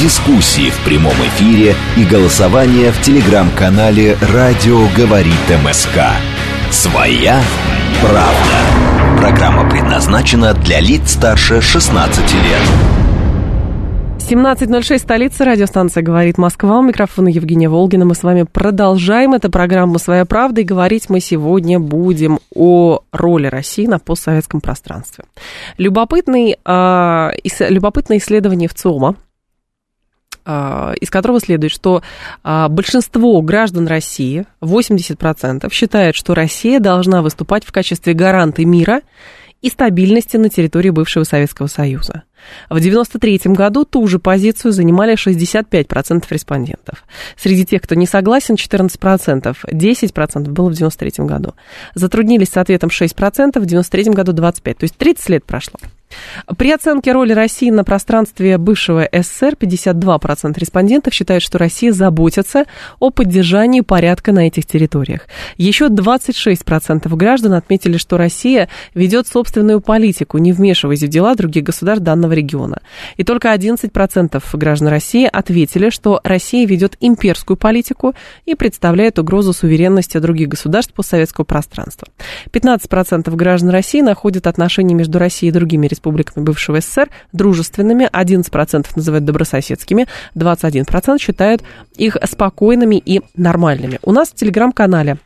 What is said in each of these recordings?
дискуссии в прямом эфире и голосование в телеграм-канале «Радио говорит МСК». Своя правда. Программа предназначена для лиц старше 16 лет. 17.06, столица, радиостанция «Говорит Москва». У микрофона Евгения Волгина. Мы с вами продолжаем. Это программа «Своя правда». И говорить мы сегодня будем о роли России на постсоветском пространстве. Любопытный, ис- любопытное исследование в ЦИОМа, а, из которого следует, что а, большинство граждан России, 80%, считают, что Россия должна выступать в качестве гаранта мира и стабильности на территории бывшего Советского Союза. В 1993 году ту же позицию занимали 65% респондентов. Среди тех, кто не согласен, 14%, 10% было в 1993 году. Затруднились с ответом 6%, в 1993 году 25%, то есть 30 лет прошло. При оценке роли России на пространстве бывшего СССР 52% респондентов считают, что Россия заботится о поддержании порядка на этих территориях. Еще 26% граждан отметили, что Россия ведет собственную политику, не вмешиваясь в дела других государств данного региона. И только 11% граждан России ответили, что Россия ведет имперскую политику и представляет угрозу суверенности других государств постсоветского пространства. 15% граждан России находят отношения между Россией и другими республиками бывшего СССР дружественными, 11% называют добрососедскими, 21% считают их спокойными и нормальными. У нас в телеграм-канале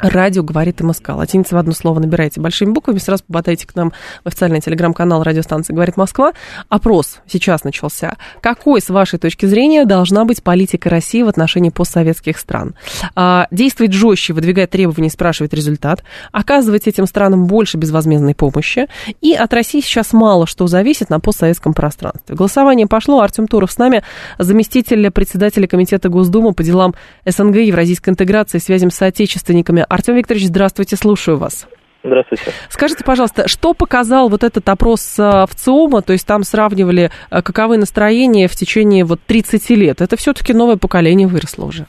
Радио говорит МСК. Латиница в одно слово набирайте большими буквами, сразу попадаете к нам в официальный телеграм-канал радиостанции «Говорит Москва». Опрос сейчас начался. Какой, с вашей точки зрения, должна быть политика России в отношении постсоветских стран? А, действовать жестче, выдвигать требования, спрашивать результат, оказывать этим странам больше безвозмездной помощи. И от России сейчас мало что зависит на постсоветском пространстве. Голосование пошло. Артем Туров с нами, заместитель председателя Комитета Госдумы по делам СНГ, евразийской интеграции, связям с соотечественниками. Артем Викторович, здравствуйте, слушаю вас. Здравствуйте. Скажите, пожалуйста, что показал вот этот опрос э, в ЦИОМа, то есть там сравнивали, э, каковы настроения в течение вот 30 лет? Это все-таки новое поколение выросло уже.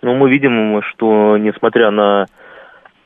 Ну, мы видим, что несмотря на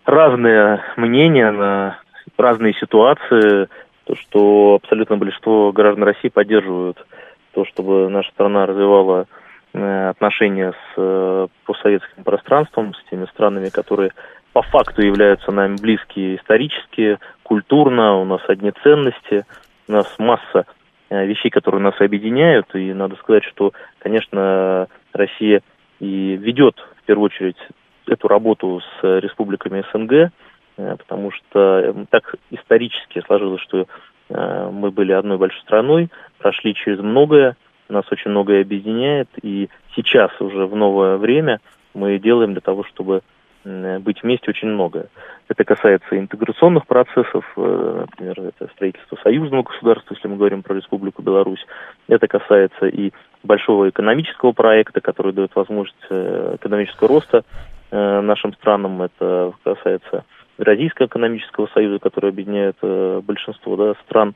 разные мнения, на разные ситуации, то, что абсолютно большинство граждан России поддерживают то, чтобы наша страна развивала отношения с э, постсоветским пространством, с теми странами, которые по факту являются нами близкие исторически, культурно, у нас одни ценности, у нас масса э, вещей, которые нас объединяют, и надо сказать, что, конечно, Россия и ведет в первую очередь эту работу с республиками СНГ, э, потому что э, так исторически сложилось, что э, мы были одной большой страной, прошли через многое, нас очень многое объединяет, и сейчас уже в новое время мы делаем для того, чтобы м, быть вместе очень многое. Это касается интеграционных процессов, э, например, это строительство союзного государства, если мы говорим про Республику Беларусь. Это касается и большого экономического проекта, который дает возможность э, экономического роста э, нашим странам. Это касается Евразийского экономического союза, который объединяет э, большинство да, стран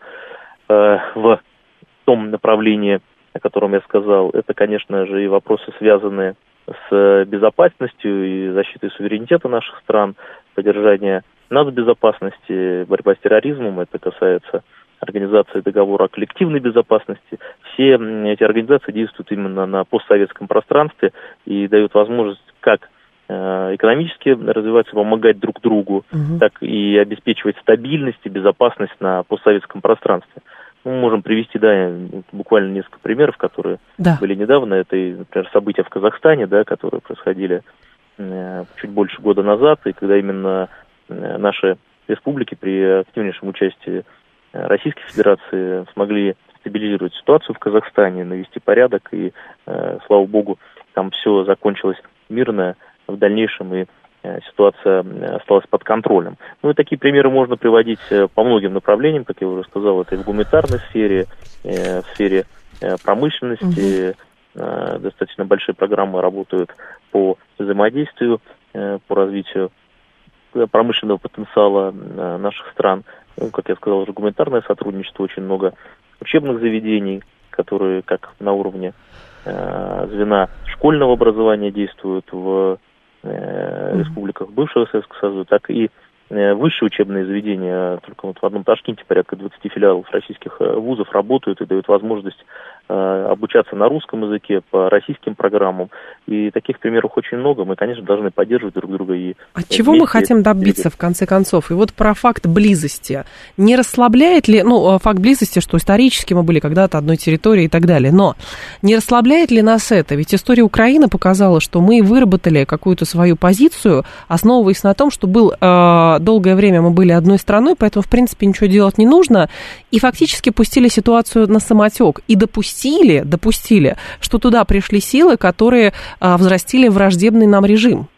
э, в том направлении, о котором я сказал. Это, конечно же, и вопросы, связанные с безопасностью и защитой суверенитета наших стран, поддержание нацбезопасности, борьба с терроризмом. Это касается организации договора о коллективной безопасности. Все эти организации действуют именно на постсоветском пространстве и дают возможность как э, экономически развиваться, помогать друг другу, Мгм. так и обеспечивать стабильность и безопасность на постсоветском пространстве. Мы можем привести, да, буквально несколько примеров, которые Да. были недавно. Это, например, события в Казахстане, да, которые происходили э, чуть больше года назад, и когда именно э, наши республики при активнейшем участии э, Российской Федерации смогли стабилизировать ситуацию в Казахстане, навести порядок, и, э, слава богу, там все закончилось мирно в дальнейшем, и ситуация э, осталась под контролем. Ну и такие примеры можно приводить э, по многим направлениям, как я уже сказал, это и в гуманитарной сфере, э, в сфере промышленности, э, достаточно большие программы работают по взаимодействию, по развитию промышленного потенциала наших стран. Ну, как я сказал, уже гуманитарное сотрудничество, очень много учебных заведений, которые как на уровне звена школьного образования действуют в республиках бывшего Советского Союза, так и Э, высшие учебные заведения, только вот в одном Ташкенте порядка 20 филиалов российских э, вузов работают и дают возможность э, обучаться на русском языке по российским программам. И таких примеров очень много. Мы, конечно, должны поддерживать друг друга. И От чего мы хотим добиться, в конце концов? И вот про факт близости. Не расслабляет ли, ну, факт близости, что исторически мы были когда-то одной территории и так далее, но не расслабляет ли нас это? Ведь история Украины показала, что мы выработали какую-то свою позицию, основываясь на том, что был долгое время мы были одной страной, поэтому, в принципе, ничего делать не нужно. И фактически пустили ситуацию на самотек. И допустили, допустили, что туда пришли силы, которые а, взрастили враждебный нам режим.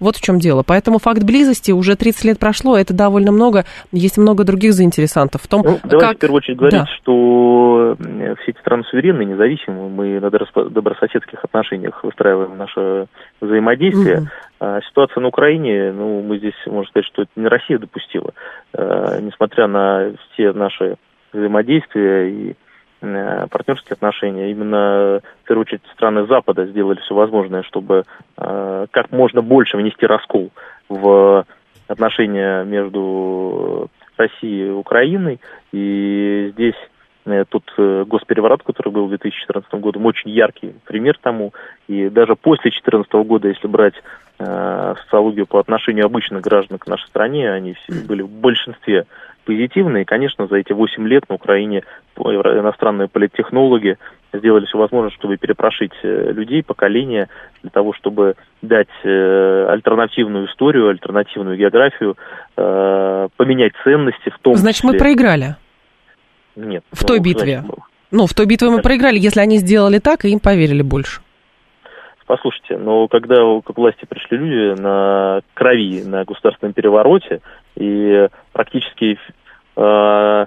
Вот в чем дело. Поэтому факт близости уже 30 лет прошло, это довольно много. Есть много других заинтересантов в том, ну, давайте как... в первую очередь говорить, да. что все эти страны суверенные, независимые. Мы на добрососедских отношениях выстраиваем наше взаимодействие. Угу. А ситуация на Украине, ну, мы здесь, можно сказать, что это не Россия допустила. А, несмотря на все наши взаимодействия и Э, партнерские отношения. Именно, в первую очередь, страны Запада сделали все возможное, чтобы э, как можно больше внести раскол в отношения между Россией и Украиной. И здесь э, тот госпереворот, который был в 2014 году, очень яркий пример тому. И даже после 2014 года, если брать э, социологию по отношению обычных граждан к нашей стране, они все были в большинстве позитивно. И, конечно, за эти 8 лет на Украине иностранные политтехнологи сделали все возможное, чтобы перепрошить э, людей, поколения, для того, чтобы дать э, альтернативную историю, альтернативную географию, э, поменять ценности в том Значит, числе... мы проиграли? Нет. В ну, той битве? Значит, ну, в той битве мы проиграли, если они сделали так, и им поверили больше. Послушайте, но когда к власти пришли люди на крови, на государственном перевороте, и практически э,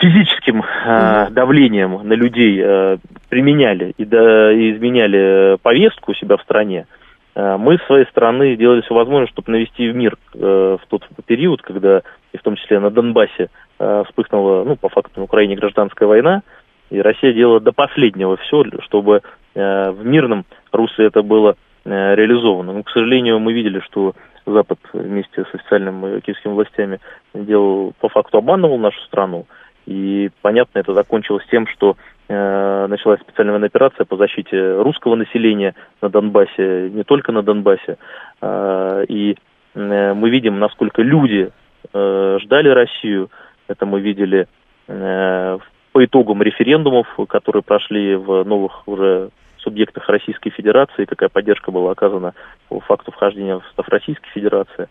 физическим э, давлением на людей э, применяли и, да, и изменяли повестку у себя в стране, э, мы с своей стороны делали все возможное, чтобы навести в мир э, в тот период, когда, и в том числе на Донбассе, э, вспыхнула, ну, по факту, на Украине гражданская война, и Россия делала до последнего все, чтобы э, в мирном русле это было э, реализовано. Но, к сожалению, мы видели, что Запад вместе с официальными киевскими властями делал, по факту обманывал нашу страну. И, понятно, это закончилось тем, что э, началась специальная военная операция по защите русского населения на Донбассе, не только на Донбассе. Э, и э, мы видим, насколько люди э, ждали Россию. Это мы видели э, по итогам референдумов, которые прошли в новых уже субъектах Российской Федерации, какая поддержка была оказана по факту вхождения в состав Российской Федерации.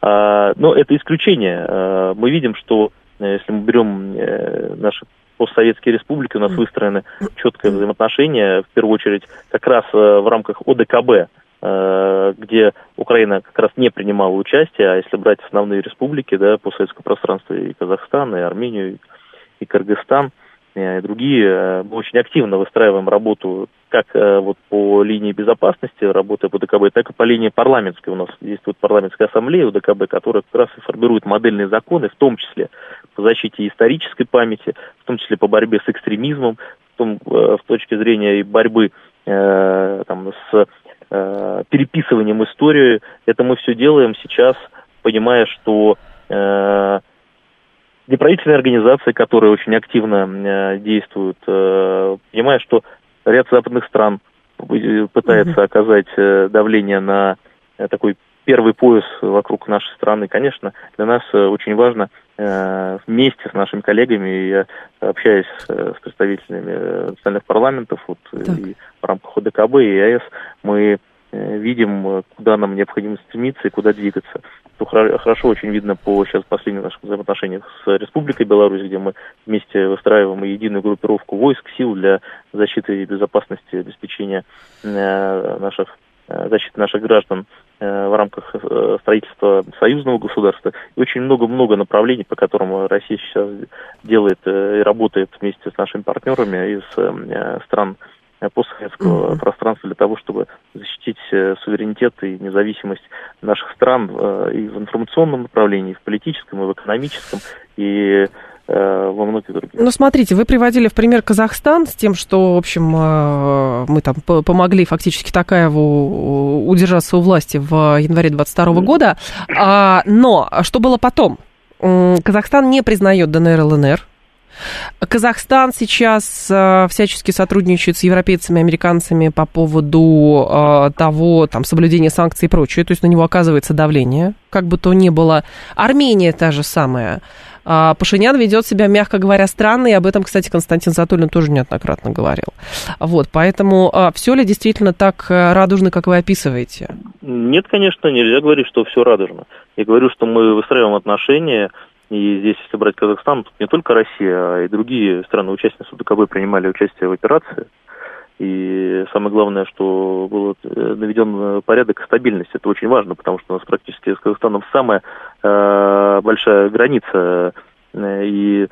А, но это исключение. А, мы видим, что э, если мы берем э, наши постсоветские республики, у нас выстроены четкое взаимоотношения, в первую очередь как раз э, в рамках ОДКБ, где Украина как раз не принимала участие, а если брать основные республики, да, постсоветского пространства и Казахстан, и Армению, и Кыргызстан, другие, мы очень активно выстраиваем работу как э, вот по линии безопасности, работая по ДКБ, так и по линии парламентской. У нас действует парламентская ассамблея у ДКБ, которая как раз и формирует модельные законы, в том числе по защите исторической памяти, в том числе по борьбе с экстремизмом, в, том, э, в точке зрения борьбы э, там, с э, переписыванием истории. Это мы все делаем сейчас, понимая, что э, неправительственные организации, которые очень активно э, действуют, э, понимая, что ряд западных стран пытается оказать э, давление на э, такой первый пояс вокруг нашей страны. Конечно, для нас э, очень важно вместе с нашими коллегами, я общаюсь с представителями национальных парламентов вот, и в рамках ОДКБ и ЕАЭС, мы видим, куда нам необходимо стремиться и куда двигаться хорошо очень видно по сейчас последним нашим взаимоотношениях с Республикой Беларусь, где мы вместе выстраиваем единую группировку войск, сил для защиты и безопасности, обеспечения э, наших э, защиты наших граждан э, в рамках строительства союзного государства. И очень много-много направлений, по которым Россия сейчас делает и работает вместе с нашими партнерами из стран постсоветского mm-hmm. пространства для того, чтобы защитить суверенитет и независимость наших стран и в информационном направлении, и в политическом, и в экономическом, и Э, во многих других. Ну, смотрите, вы приводили в пример Казахстан с тем, что, в общем, э, мы там помогли фактически Такаеву удержаться у власти в январе 22 mm. года. А, но что было потом? Казахстан не признает ДНР, ЛНР. Казахстан сейчас э, всячески сотрудничает с европейцами, американцами по поводу э, того, там, соблюдения санкций и прочее. То есть на него оказывается давление, как бы то ни было. Армения та же самая. А, Пашинян ведет себя, мягко говоря, странно, и об этом, кстати, Константин Затулин тоже неоднократно говорил. Вот, поэтому а, все ли действительно так э, радужно, как вы описываете? Нет, конечно, нельзя говорить, что все радужно. Я говорю, что мы выстраиваем отношения, и здесь, если брать Казахстан, тут не только Россия, а и другие страны-участницы ДКБ принимали участие в операции. И самое главное, что был э, наведен порядок и стабильность. Это очень важно, потому что у нас практически с Казахстаном самая э, большая граница. Э, и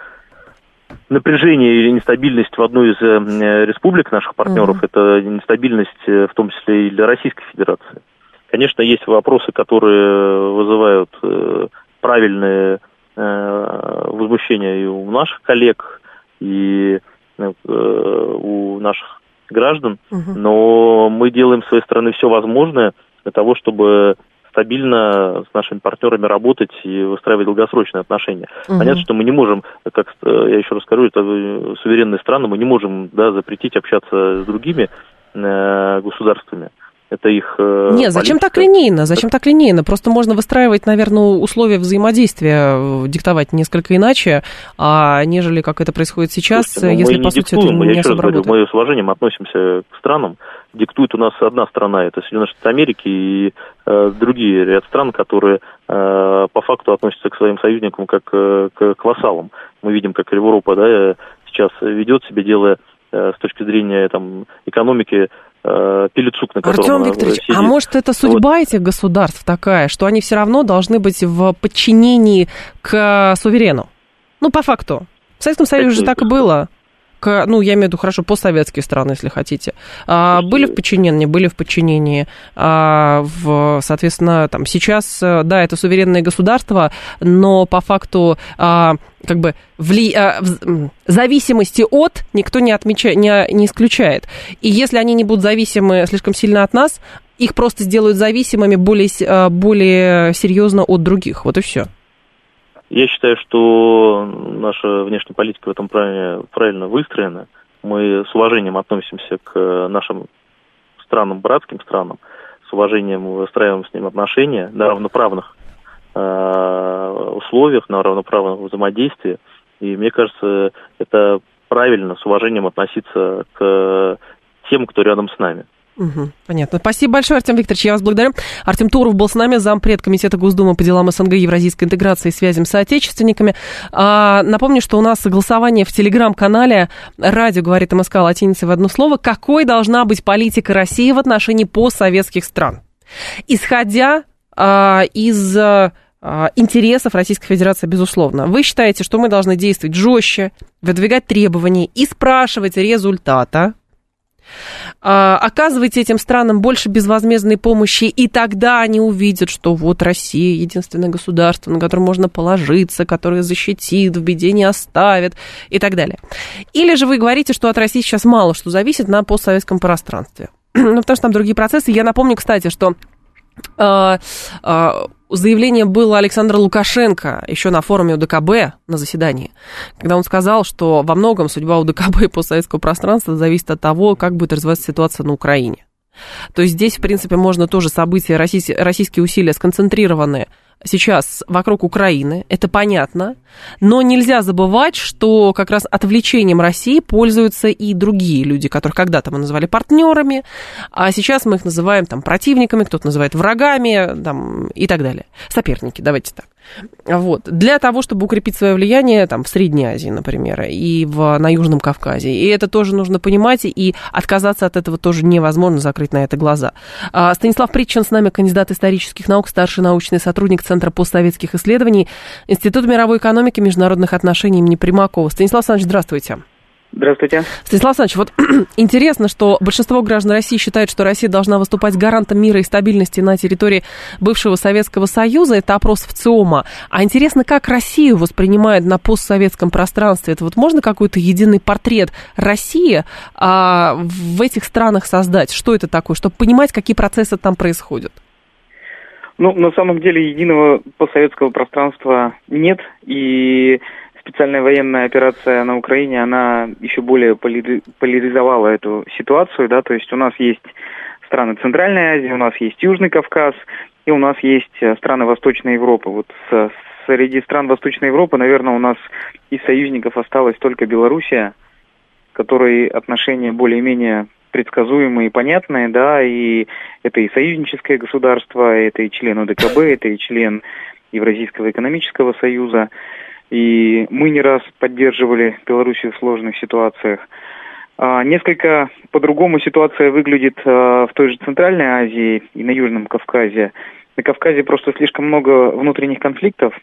напряжение или нестабильность в одной из э, республик наших партнеров, mm-hmm. это нестабильность в том числе и для Российской Федерации. Конечно, есть вопросы, которые вызывают э, правильные э, возмущения и у наших коллег, и э, у наших граждан, угу. но мы делаем с своей стороны все возможное для того, чтобы стабильно с нашими партнерами работать и выстраивать долгосрочные отношения. Угу. Понятно, что мы не можем, как я еще раз скажу, это суверенные страны, мы не можем да, запретить общаться с другими э, государствами это их... Э, Нет, зачем так линейно? Зачем так линейно? Просто можно выстраивать, наверное, условия взаимодействия, э, диктовать несколько иначе, а нежели как это происходит сейчас, Слушайте, ну, если, по сути, диктуем, это не, я еще раз говорю, мы с уважением относимся к странам. Диктует у нас одна страна, это Соединенные Штаты Америки и э, другие ряд стран, которые э, по факту относятся к своим союзникам как э, к, к вассалам. Мы видим, как Европа да, сейчас ведет себя, делая с точки зрения там, экономики э, Пелецук, на котором Артем Викторович, сидит. а может это судьба вот. этих государств такая, что они все равно должны быть в подчинении к суверену? Ну, по факту. В Советском Союзе же так и было ну, я имею в виду, хорошо, постсоветские страны, если хотите, а, были в подчинении, были в подчинении, а, в, соответственно, там, сейчас, э, да, это суверенное государство, но по факту, а, как бы, вли, в, зависимости от никто не, отмечает, не, не исключает. И если они не будут зависимы слишком сильно от нас, их просто сделают зависимыми более, более серьезно от других. Вот и все. Я считаю, что наша внешняя политика в этом правильно, правильно выстроена. Мы с уважением относимся к нашим странам, братским странам, с уважением выстраиваем с ним отношения на равноправных э, условиях, на равноправном взаимодействии. И мне кажется, это правильно с уважением относиться к тем, кто рядом с нами. Угу, понятно. Спасибо большое, Артем Викторович, я вас благодарю. Артем Туров был с нами, зампред Комитета Госдумы по делам СНГ, Евразийской интеграции и связям с соотечественниками. А, напомню, что у нас голосование в телеграм-канале «Радио говорит МСК» латиницей в одно слово. Какой должна быть политика России в отношении постсоветских стран? Исходя а, из а, интересов Российской Федерации, безусловно. Вы считаете, что мы должны действовать жестче, выдвигать требования и спрашивать результата оказывайте этим странам больше безвозмездной помощи, и тогда они увидят, что вот Россия единственное государство, на которое можно положиться, которое защитит, в беде не оставит и так далее. Или же вы говорите, что от России сейчас мало что зависит на постсоветском пространстве. ну, потому что там другие процессы. Я напомню, кстати, что а, а, заявление было Александра Лукашенко еще на форуме УДКБ на заседании, когда он сказал, что во многом судьба УДКБ и постсоветского пространства зависит от того, как будет развиваться ситуация на Украине. То есть здесь, в принципе, можно тоже события, российские усилия сконцентрированы сейчас вокруг Украины, это понятно, но нельзя забывать, что как раз отвлечением России пользуются и другие люди, которых когда-то мы называли партнерами, а сейчас мы их называем там противниками, кто-то называет врагами там, и так далее. Соперники, давайте так. Вот. Для того, чтобы укрепить свое влияние там, в Средней Азии, например, и в, на Южном Кавказе. И это тоже нужно понимать, и отказаться от этого тоже невозможно, закрыть на это глаза. А, Станислав Притчин с нами, кандидат исторических наук, старший научный сотрудник Центра постсоветских исследований, Институт мировой экономики и международных отношений имени Примакова. Станислав Александрович, здравствуйте. Здравствуйте. Станислав Александрович, вот интересно, что большинство граждан России считает, что Россия должна выступать гарантом мира и стабильности на территории бывшего Советского Союза. Это опрос в ЦИОМа. А интересно, как Россию воспринимают на постсоветском пространстве? Это вот можно какой-то единый портрет России а, в этих странах создать? Что это такое? Чтобы понимать, какие процессы там происходят. Ну, на самом деле, единого постсоветского пространства нет, и специальная военная операция на Украине, она еще более поляризовала эту ситуацию, да, то есть у нас есть страны Центральной Азии, у нас есть Южный Кавказ, и у нас есть э, страны Восточной Европы. Вот с, среди стран Восточной Европы, наверное, у нас из союзников осталась только Белоруссия, которой отношения более-менее предсказуемые и понятные, да, и это и союзническое государство, это и член ОДКБ, это и член Евразийского экономического союза. И мы не раз поддерживали Белоруссию в сложных ситуациях. А, несколько по-другому ситуация выглядит а, в той же Центральной Азии и на Южном Кавказе. На Кавказе просто слишком много внутренних конфликтов,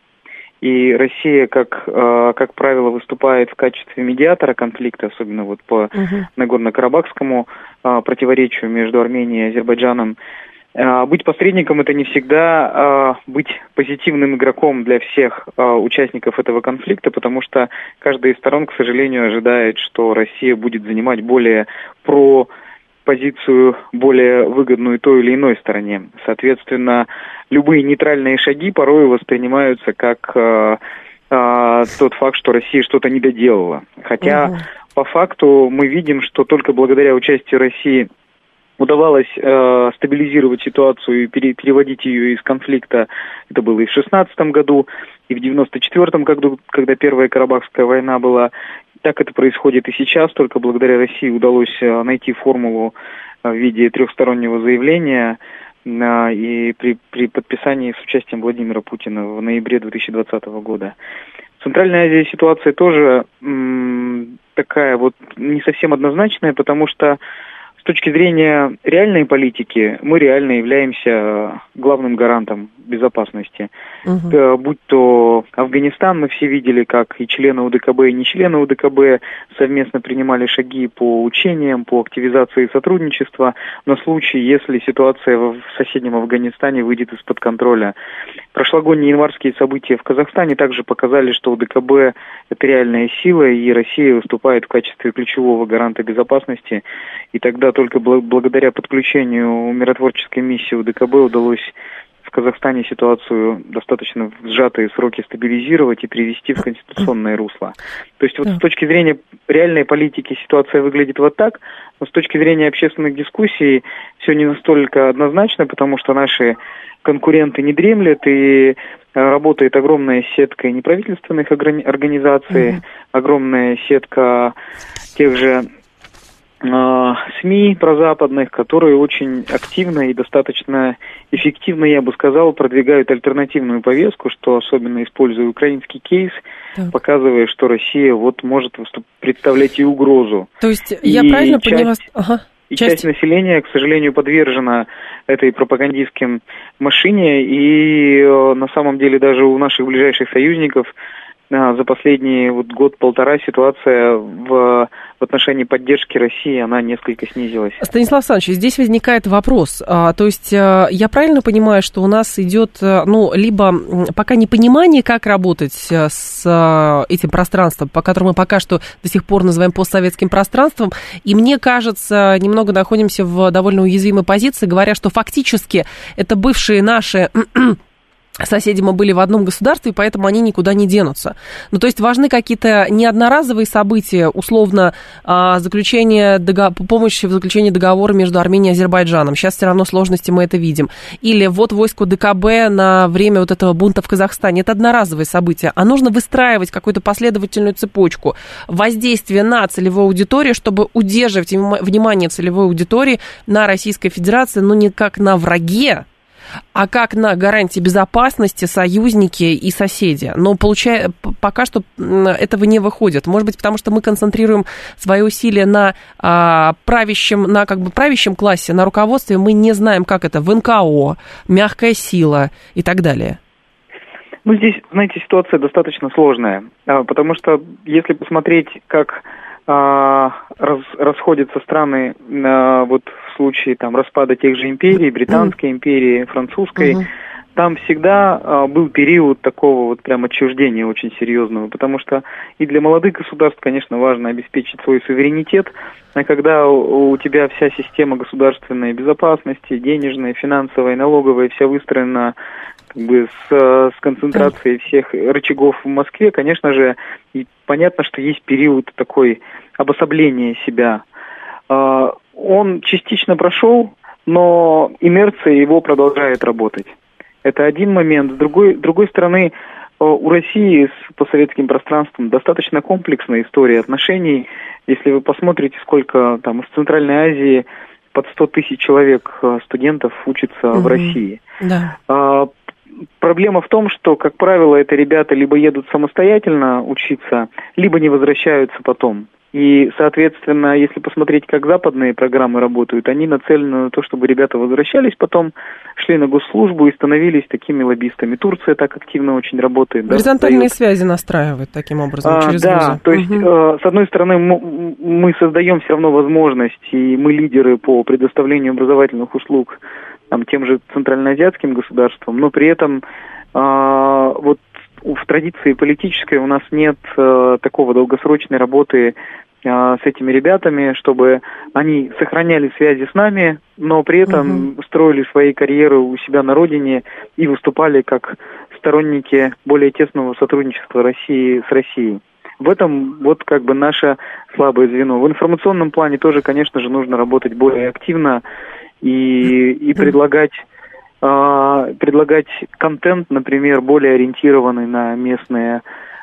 и Россия, как, а, как правило, выступает в качестве медиатора конфликта, особенно вот по uh-huh. Нагорно-Карабахскому противоречию между Арменией и Азербайджаном. А, быть посредником это не всегда а, быть позитивным игроком для всех а, участников этого конфликта, потому что каждая из сторон, к сожалению, ожидает, что Россия будет занимать более про позицию более выгодную той или иной стороне. Соответственно, любые нейтральные шаги порой воспринимаются как э, э, тот факт, что Россия что-то не доделала. Хотя угу. по факту мы видим, что только благодаря участию России удавалось э, стабилизировать ситуацию и пере, переводить ее из конфликта. Это было и в 16 году, и в 94 году, когда Первая Карабахская война была. Так это происходит и сейчас, только благодаря России удалось э, найти формулу э, в виде трехстороннего заявления э, и при, при подписании с участием Владимира Путина в ноябре 2020 года. В Центральной Азии ситуация тоже м, такая вот не совсем однозначная, потому что с точки зрения реальной политики мы реально являемся главным гарантом безопасности. Угу. Будь то Афганистан, мы все видели, как и члены УДКБ, и не члены УДКБ совместно принимали шаги по учениям, по активизации сотрудничества на случай, если ситуация в соседнем Афганистане выйдет из-под контроля. Прошлогодние январские события в Казахстане также показали, что УДКБ – это реальная сила, и Россия выступает в качестве ключевого гаранта безопасности. И тогда только благодаря подключению миротворческой миссии УДКБ удалось в Казахстане ситуацию достаточно в сжатые сроки стабилизировать и привести в конституционное русло. То есть вот да. с точки зрения реальной политики ситуация выглядит вот так, но с точки зрения общественных дискуссий все не настолько однозначно, потому что наши конкуренты не дремлят и э, работает огромная сетка неправительственных организаций, mm огромная сетка тех же СМИ прозападных, которые очень активно и достаточно эффективно, я бы сказал, продвигают альтернативную повестку, что особенно используя украинский кейс, так. показывая, что Россия вот может представлять и угрозу. То есть и я правильно часть, поняла? Ага. И часть... часть населения, к сожалению, подвержена этой пропагандистским машине, и э, на самом деле даже у наших ближайших союзников за последний вот год-полтора ситуация в, в отношении поддержки России, она несколько снизилась. Станислав Александрович, здесь возникает вопрос. А, то есть а, я правильно понимаю, что у нас идет, а, ну, либо пока непонимание, как работать с этим пространством, по которому мы пока что до сих пор называем постсоветским пространством, и мне кажется, немного находимся в довольно уязвимой позиции, говоря, что фактически это бывшие наши соседи мы были в одном государстве, и поэтому они никуда не денутся. Ну, то есть важны какие-то неодноразовые события, условно, а, заключение, помощь в заключении договора между Арменией и Азербайджаном. Сейчас все равно сложности мы это видим. Или вот войско ДКБ на время вот этого бунта в Казахстане. Это одноразовые события. А нужно выстраивать какую-то последовательную цепочку воздействия на целевую аудиторию, чтобы удерживать внимание целевой аудитории на Российской Федерации, ну, не как на враге, а как на гарантии безопасности союзники и соседи. Но получая, пока что этого не выходит. Может быть, потому что мы концентрируем свои усилия на а, правящем, на как бы правящем классе, на руководстве, мы не знаем, как это в НКО, мягкая сила и так далее. Ну, здесь, знаете, ситуация достаточно сложная, а, потому что если посмотреть, как раз, расходятся страны а, вот в случае там распада тех же империй, британской империи, французской, там всегда а, был период такого вот прям отчуждения очень серьезного, потому что и для молодых государств, конечно, важно обеспечить свой суверенитет, а когда у тебя вся система государственной безопасности, денежная, финансовая, налоговая, вся выстроена как бы с, с концентрацией всех рычагов в Москве, конечно же, и понятно, что есть период такой обособления себя. А, он частично прошел, но инерция его продолжает работать. Это один момент. С другой, с другой стороны, а, у России с постсоветским пространством достаточно комплексная история отношений. Если вы посмотрите, сколько там из Центральной Азии под 100 тысяч человек а, студентов учатся угу. в России. Да проблема в том, что, как правило, это ребята либо едут самостоятельно учиться, либо не возвращаются потом. И, соответственно, если посмотреть, как западные программы работают, они нацелены на то, чтобы ребята возвращались потом, шли на госслужбу и становились такими лоббистами. Турция так активно очень работает. Горизонтальные да, связи настраивают таким образом а, через Да, вузы. то есть, угу. э, с одной стороны, мы создаем все равно возможность, и мы лидеры по предоставлению образовательных услуг там, тем же центральноазиатским государствам, но при этом э, вот в традиции политической у нас нет э, такого долгосрочной работы э, с этими ребятами, чтобы они сохраняли связи с нами, но при этом угу. строили свои карьеры у себя на родине и выступали как сторонники более тесного сотрудничества России с Россией. В этом вот как бы наше слабое звено. В информационном плане тоже, конечно же, нужно работать более активно и, и предлагать э, предлагать контент, например, более ориентированный на местные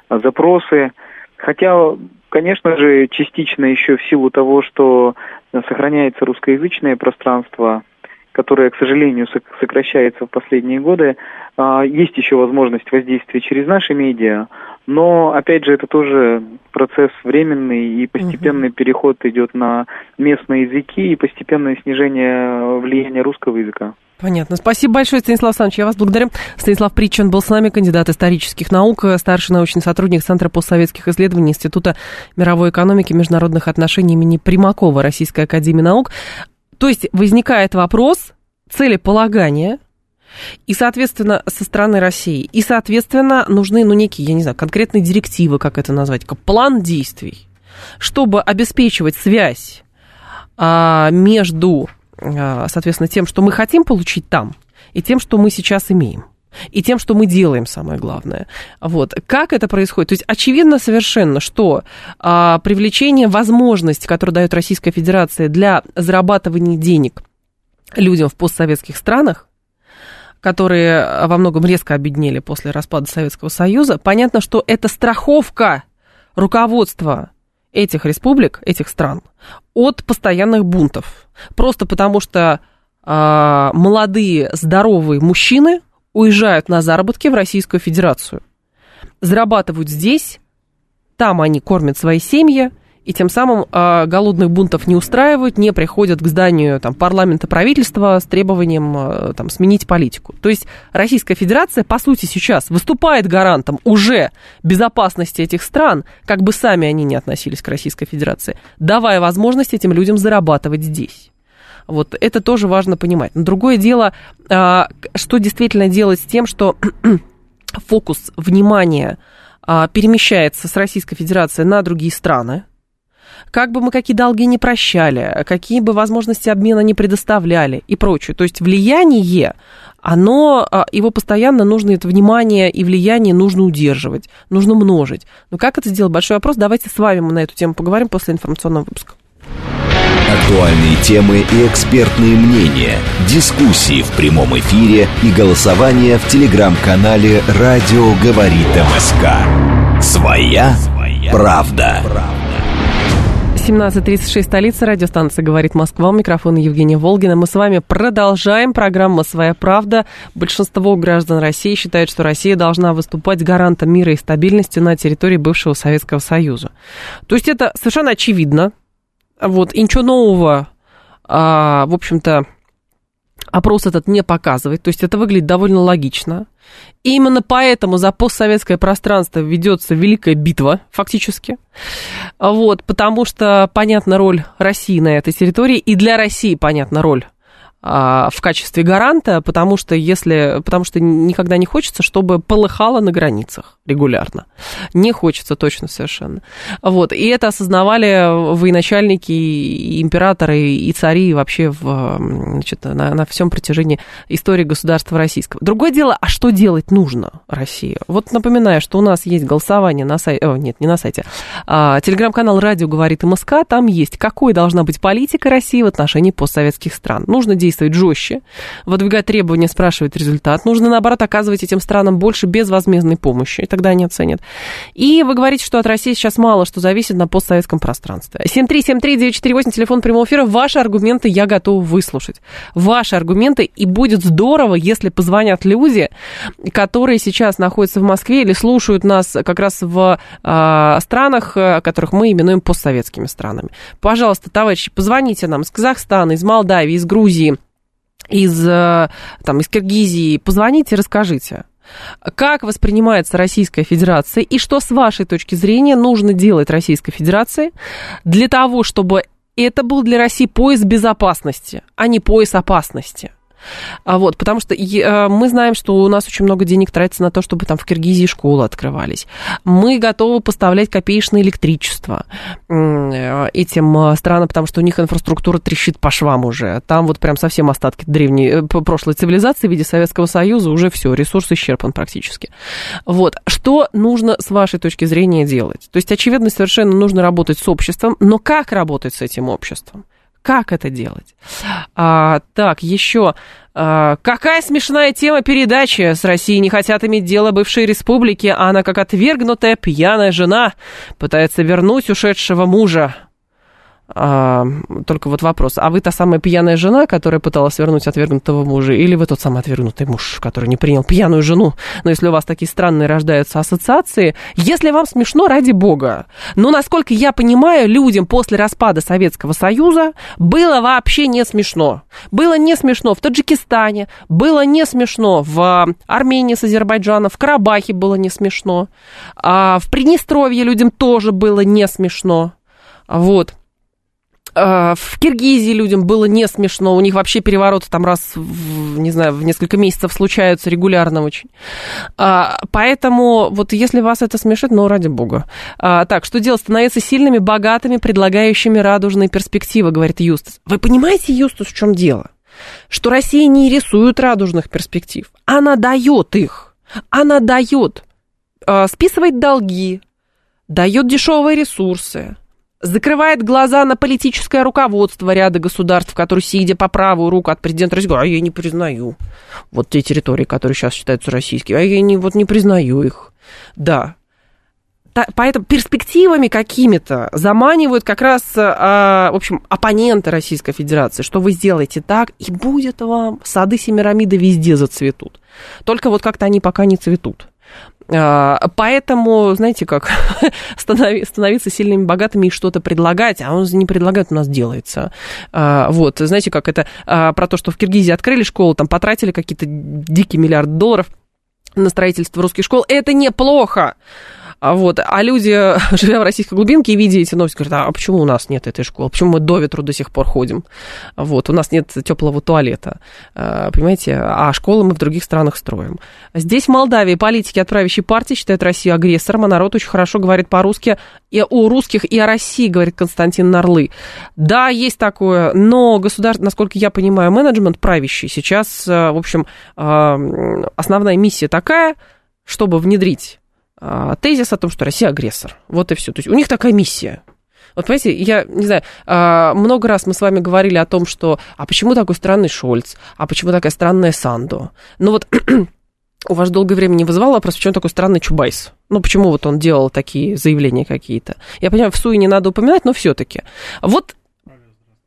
запросы. Хотя, конечно же, частично еще в силу того, что сохраняется русскоязычное пространство, которое, к сожалению, сокращается в последние годы, а, есть еще возможность воздействия через наши медиа, но, опять же, это тоже процесс временный, и постепенный угу. переход идет на местные языки и постепенное снижение влияния русского языка. Понятно. Спасибо большое, Станислав Александрович. Я вас благодарю. Станислав Причин был с нами, кандидат исторических наук, старший научный сотрудник Центра постсоветских исследований Института мировой экономики и международных отношений имени Примакова Российской академии наук. То есть возникает вопрос целеполагания и, соответственно, со стороны России. И, соответственно, нужны, ну, некие, я не знаю, конкретные директивы, как это назвать, как план действий, чтобы обеспечивать связь а, между, а, соответственно, тем, что мы хотим получить там, и тем, что мы сейчас имеем. И тем, что мы делаем, самое главное. Вот. Как это происходит? То есть очевидно совершенно, что а, привлечение возможности, которую дает Российская Федерация для зарабатывания денег людям в постсоветских странах, которые во многом резко обеднели после распада Советского Союза, понятно, что это страховка руководства этих республик, этих стран от постоянных бунтов. Просто потому что э, молодые, здоровые мужчины уезжают на заработки в Российскую Федерацию. Зарабатывают здесь, там они кормят свои семьи, и тем самым э, голодных бунтов не устраивают, не приходят к зданию там, парламента правительства с требованием э, там, сменить политику. То есть Российская Федерация, по сути, сейчас выступает гарантом уже безопасности этих стран, как бы сами они не относились к Российской Федерации, давая возможность этим людям зарабатывать здесь. Вот это тоже важно понимать. Но другое дело, э, что действительно делать с тем, что фокус внимания перемещается с Российской Федерации на другие страны, как бы мы какие долги не прощали, какие бы возможности обмена не предоставляли и прочее. То есть влияние, оно, а, его постоянно нужно, это внимание и влияние нужно удерживать, нужно множить. Но как это сделать? Большой вопрос. Давайте с вами мы на эту тему поговорим после информационного выпуска. Актуальные темы и экспертные мнения, дискуссии в прямом эфире и голосование в телеграм-канале «Радио говорит МСК». Своя, Своя правда. правда. 17.36, столица радиостанции «Говорит Москва». У микрофона Евгения Волгина. Мы с вами продолжаем программу «Своя правда». Большинство граждан России считают, что Россия должна выступать гарантом мира и стабильности на территории бывшего Советского Союза. То есть это совершенно очевидно. Вот, и ничего нового, а, в общем-то, Опрос этот не показывает, то есть это выглядит довольно логично. И именно поэтому за постсоветское пространство ведется великая битва, фактически. Вот, потому что понятна роль России на этой территории, и для России понятна роль в качестве гаранта, потому что если, потому что никогда не хочется, чтобы полыхало на границах регулярно. Не хочется точно совершенно. Вот. И это осознавали военачальники, и императоры, и цари вообще в, значит, на, на всем протяжении истории государства российского. Другое дело, а что делать нужно России? Вот напоминаю, что у нас есть голосование на сайте, о, нет, не на сайте, а, телеграм-канал «Радио говорит МСК», там есть, какой должна быть политика России в отношении постсоветских стран. Нужно действовать жестче, выдвигать требования, спрашивать результат. Нужно, наоборот, оказывать этим странам больше безвозмездной помощи, и тогда они оценят. И вы говорите, что от России сейчас мало что зависит на постсоветском пространстве. 7373948, телефон прямого эфира. Ваши аргументы я готова выслушать. Ваши аргументы, и будет здорово, если позвонят люди, которые сейчас находятся в Москве или слушают нас как раз в э, странах, которых мы именуем постсоветскими странами. Пожалуйста, товарищи, позвоните нам из Казахстана, из Молдавии, из Грузии, из, э, там, из Киргизии, позвоните, расскажите. Как воспринимается Российская Федерация и что, с вашей точки зрения, нужно делать Российской Федерации для того, чтобы это был для России пояс безопасности, а не пояс опасности? А вот, потому что э, мы знаем, что у нас очень много денег тратится на то, чтобы там в Киргизии школы открывались. Мы готовы поставлять копеечное электричество э, этим э, странам, потому что у них инфраструктура трещит по швам уже. Там вот прям совсем остатки древней, прошлой цивилизации в виде Советского Союза, уже все, ресурс исчерпан практически. Вот, что нужно с вашей точки зрения делать? То есть, очевидно, совершенно нужно работать с обществом, но как работать с этим обществом? Как это делать? А, так, еще. А, какая смешная тема передачи. С Россией не хотят иметь дело бывшей республики, а она, как отвергнутая пьяная жена, пытается вернуть ушедшего мужа. А, только вот вопрос, а вы та самая пьяная жена, которая пыталась вернуть отвергнутого мужа, или вы тот самый отвергнутый муж, который не принял пьяную жену? Но если у вас такие странные рождаются ассоциации, если вам смешно, ради бога. Но, насколько я понимаю, людям после распада Советского Союза было вообще не смешно. Было не смешно в Таджикистане, было не смешно в Армении с Азербайджаном, в Карабахе было не смешно, а в Приднестровье людям тоже было не смешно. Вот. А, в Киргизии людям было не смешно, у них вообще перевороты там раз, в, не знаю, в несколько месяцев случаются регулярно очень. А, поэтому вот если вас это смешит, ну, ради бога. А, так, что делать? Становиться сильными, богатыми, предлагающими радужные перспективы, говорит Юстас. Вы понимаете, Юстас, в чем дело? Что Россия не рисует радужных перспектив, она дает их. Она дает, списывает долги, дает дешевые ресурсы, закрывает глаза на политическое руководство ряда государств, которые, сидя по правую руку от президента России, говорят, а я не признаю вот те территории, которые сейчас считаются российскими, а я не, вот не признаю их. Да. Поэтому перспективами какими-то заманивают как раз, а, в общем, оппоненты Российской Федерации, что вы сделаете так, и будет вам сады Семирамида везде зацветут. Только вот как-то они пока не цветут. А, поэтому, знаете как, становиться сильными, богатыми и что-то предлагать, а он не предлагает, у нас делается. А, вот, знаете как, это а, про то, что в Киргизии открыли школу, там потратили какие-то дикие миллиарды долларов на строительство русских школ. Это неплохо. А вот. А люди, живя в российской глубинке видя эти новости, говорят, а почему у нас нет этой школы? Почему мы до ветру до сих пор ходим? Вот. У нас нет теплого туалета. А, понимаете? А школы мы в других странах строим. Здесь, в Молдавии, политики от правящей партии считают Россию агрессором, а народ очень хорошо говорит по-русски и о русских, и о России, говорит Константин Нарлы. Да, есть такое, но государство, насколько я понимаю, менеджмент правящий сейчас, в общем, основная миссия такая, чтобы внедрить а, тезис о том, что Россия агрессор. Вот и все. То есть у них такая миссия. Вот понимаете, я не знаю, а, много раз мы с вами говорили о том, что а почему такой странный Шольц, а почему такая странная Сандо. Ну вот у вас долгое время не вызывало вопрос, почему такой странный Чубайс? Ну, почему вот он делал такие заявления какие-то? Я понимаю, в Суе не надо упоминать, но все-таки. Вот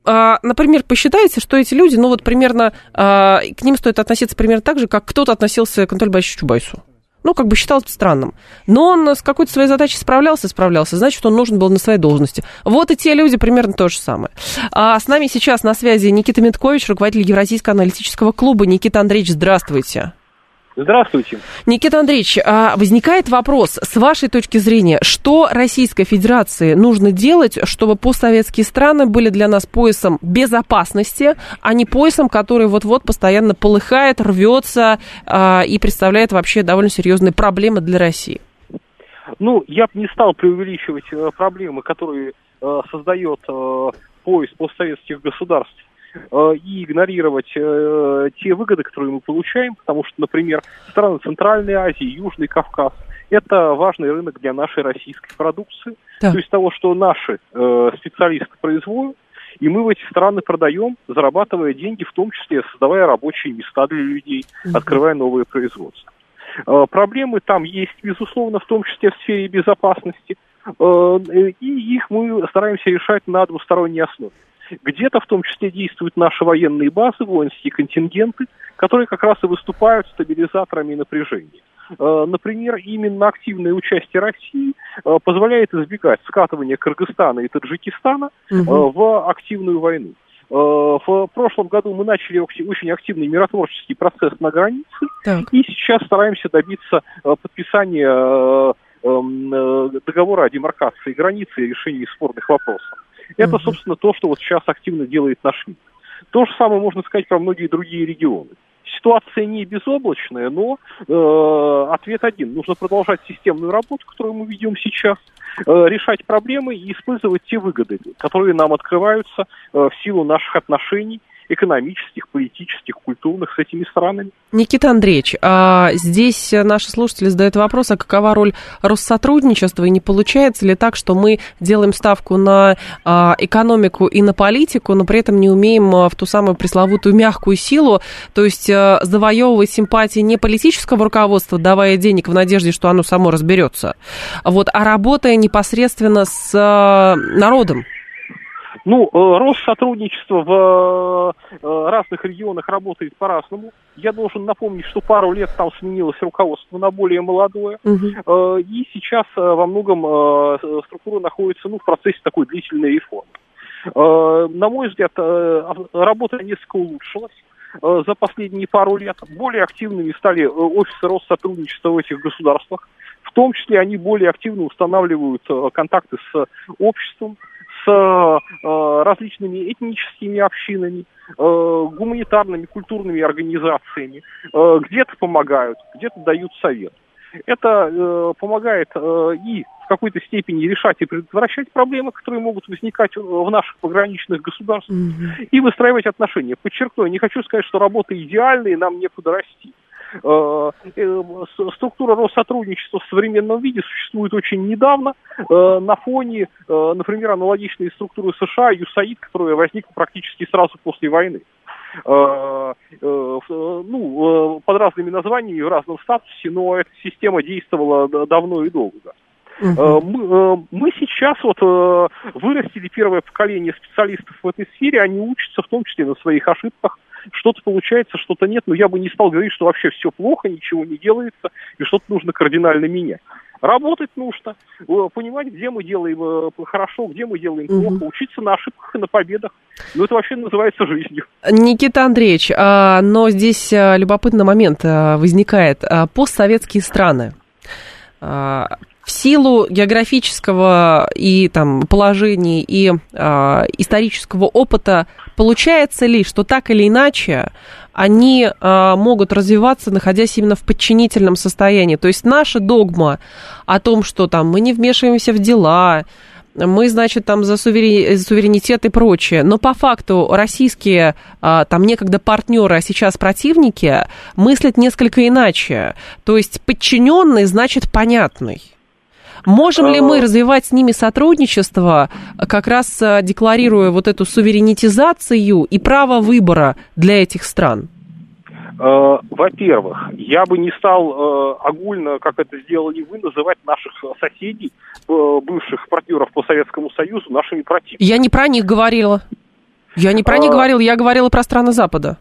а, например, посчитайте, что эти люди, ну вот примерно, к ним стоит относиться примерно так же, как кто-то относился к Анатолию Борисовичу Чубайсу. Ну, как бы считал это странным. Но он с какой-то своей задачей справлялся, справлялся, значит, он нужен был на своей должности. Вот и те люди примерно то же самое. А с нами сейчас на связи Никита Миткович, руководитель Евразийского аналитического клуба. Никита Андреевич, здравствуйте. Здравствуйте. Никита Андреевич, а возникает вопрос, с вашей точки зрения, что Российской Федерации нужно делать, чтобы постсоветские страны были для нас поясом безопасности, а не поясом, который вот-вот постоянно полыхает, рвется а, и представляет вообще довольно серьезные проблемы для России? Ну, я бы не стал преувеличивать э, проблемы, которые э, создает э, пояс постсоветских государств и игнорировать э, те выгоды, которые мы получаем, потому что, например, страны Центральной Азии, Южный Кавказ – это важный рынок для нашей российской продукции, да. то есть того, что наши э, специалисты производят, и мы в эти страны продаем, зарабатывая деньги, в том числе создавая рабочие места для людей, угу. открывая новые производства. Э, проблемы там есть, безусловно, в том числе в сфере безопасности, э, и их мы стараемся решать на двусторонней основе. Где-то в том числе действуют наши военные базы, воинские контингенты, которые как раз и выступают стабилизаторами напряжения. Э, например, именно активное участие России э, позволяет избегать скатывания Кыргызстана и Таджикистана угу. в активную войну. В прошлом году мы начали очень активный миротворческий процесс на границе, так. и сейчас стараемся добиться подписания договора о демаркации границы и решении спорных вопросов. Это, собственно, то, что вот сейчас активно делает наш МИД. То же самое можно сказать про многие другие регионы. Ситуация не безоблачная, но э, ответ один. Нужно продолжать системную работу, которую мы ведем сейчас, э, решать проблемы и использовать те выгоды, которые нам открываются э, в силу наших отношений экономических, политических, культурных с этими странами. Никита Андреевич, а здесь наши слушатели задают вопрос, а какова роль Россотрудничества, и не получается ли так, что мы делаем ставку на а, экономику и на политику, но при этом не умеем а, в ту самую пресловутую мягкую силу, то есть а, завоевывать симпатии не политического руководства, давая денег в надежде, что оно само разберется, вот, а работая непосредственно с народом? Ну, э, рост сотрудничества в э, разных регионах работает по-разному. Я должен напомнить, что пару лет там сменилось руководство на более молодое. Угу. И сейчас во многом структура находится ну, в процессе такой длительной реформы. На мой взгляд, работа несколько улучшилась за последние пару лет. Более активными стали офисы Россотрудничества в этих государствах. В том числе они более активно устанавливают контакты с обществом, с э, различными этническими общинами, э, гуманитарными, культурными организациями. Э, где-то помогают, где-то дают совет. Это э, помогает э, и в какой-то степени решать и предотвращать проблемы, которые могут возникать в наших пограничных государствах, mm-hmm. и выстраивать отношения. Подчеркну, не хочу сказать, что работа идеальная и нам некуда расти. Э, э, структура Россотрудничества в современном виде существует очень недавно э, на фоне, например, аналогичной структуры США, ЮСАИД, которая возникла практически сразу после войны ну, под разными названиями, в разном статусе, но эта система действовала давно и долго. Угу. Мы, мы сейчас вот вырастили первое поколение специалистов в этой сфере, они учатся в том числе на своих ошибках, что-то получается, что-то нет, но я бы не стал говорить, что вообще все плохо, ничего не делается, и что-то нужно кардинально менять. Работать нужно, понимать, где мы делаем э, хорошо, где мы делаем плохо, угу. учиться на ошибках и на победах. Ну, это вообще называется жизнью. Никита Андреевич, а, но здесь а, любопытный момент а, возникает. Постсоветские страны в силу географического и там положения и э, исторического опыта получается ли, что так или иначе они э, могут развиваться, находясь именно в подчинительном состоянии? То есть наша догма о том, что там мы не вмешиваемся в дела, мы, значит, там за суверенитет и прочее. Но по факту российские там некогда партнеры, а сейчас противники мыслят несколько иначе. То есть подчиненный значит понятный. Можем ли мы а. развивать с ними сотрудничество, как раз э, декларируя вот эту суверенитизацию и право выбора для этих стран? Э, во-первых, я бы не стал э, огульно, как это сделали вы, называть наших соседей, бывших партнеров по Советскому Союзу, нашими противниками. Я не про них говорила. Я не про них а... говорила, я говорила про страны Запада.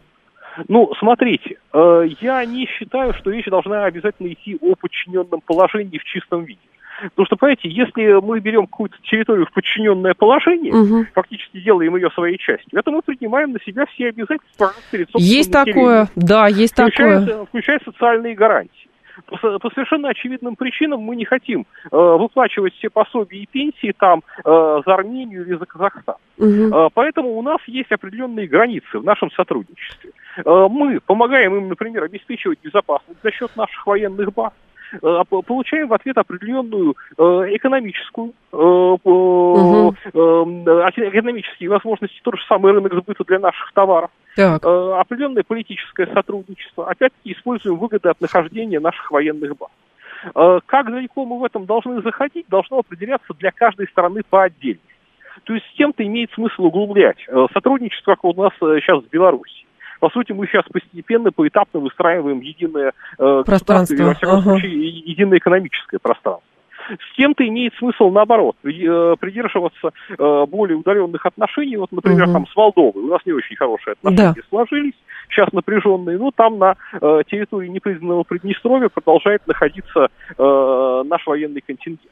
Ну, смотрите, э, я не считаю, что речь должна обязательно идти о подчиненном положении в чистом виде. Потому что, понимаете, если мы берем какую-то территорию в подчиненное положение, Мгм. фактически делаем ее своей частью, это мы принимаем на себя все обязательства перед собственным Есть населением, такое, да, есть включая, такое. включая социальные гарантии. По, по совершенно очевидным причинам мы не хотим э, выплачивать все пособия и пенсии там э, за Армению или за Казахстан. Мгм. Э, Поэтому у нас есть определенные границы в нашем сотрудничестве. Э, Мы помогаем им, например, обеспечивать безопасность за счет наших военных баз. Э, по- Получаем в ответ определенную э, экономическую, э, экономические возможности, тот же самый рынок сбыта для наших товаров, Так, определенное политическое сотрудничество. Опять-таки используем выгоды от нахождения наших военных баз. Как далеко мы в этом должны заходить, должно определяться для каждой страны по отдельности. То есть с кем-то имеет смысл углублять сотрудничество, как у нас сейчас в Беларуси. По сути, мы сейчас постепенно, поэтапно выстраиваем единое э, Пространство, и, во всяком ага. случае, единое экономическое пространство. С кем-то имеет смысл, наоборот, э, придерживаться э, более удаленных отношений. Вот, например, Мгм. там с Молдовой у нас не очень хорошие отношения Да. сложились, сейчас напряженные, но там на э, территории непризнанного Приднестровья продолжает находиться наш военный контингент.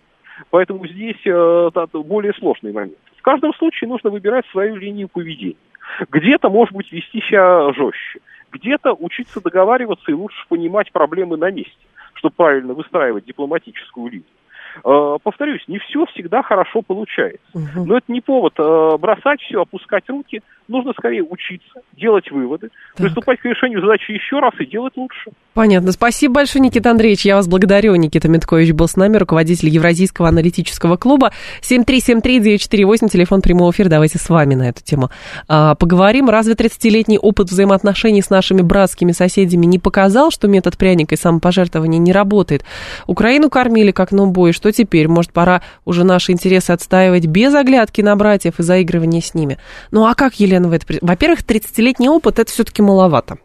Поэтому здесь более сложный момент. В каждом случае нужно выбирать свою линию поведения. Где-то, может быть, вести себя жестче, где-то учиться договариваться и лучше понимать проблемы на месте, чтобы правильно выстраивать дипломатическую линию. Э, Повторюсь, не все всегда хорошо получается. Мгм. Но это не повод э, бросать все, опускать руки. Нужно скорее учиться, делать выводы, Так. приступать к решению задачи еще раз и делать лучше. Понятно. Спасибо большое, Никита Андреевич. Я вас благодарю. Никита Миткович был с нами, руководитель Евразийского аналитического клуба. 7373948, телефон прямого эфира. Давайте с вами на эту тему а, поговорим. Разве 30-летний опыт взаимоотношений с нашими братскими соседями не показал, что метод пряника и самопожертвования не работает? Украину кормили как на убой. Что теперь? Может, пора уже наши интересы отстаивать без оглядки на братьев и заигрывания с ними? Ну, а как, Елена, в это... Во-первых, 30-летний опыт – это все-таки маловато,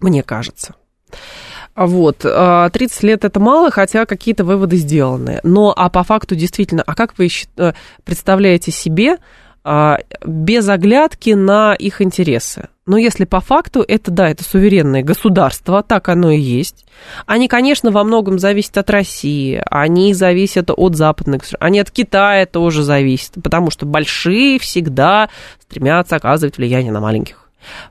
мне кажется. Вот, а, 30 лет это мало, хотя какие-то выводы сделаны. Но, а по факту действительно, а как вы э, представляете себе а, без оглядки на их интересы? Ну, если по факту, это да, это суверенное государство, так оно и есть. Они, конечно, во многом зависят от России, они зависят от западных, они от Китая тоже зависят, потому что большие всегда стремятся оказывать влияние на маленьких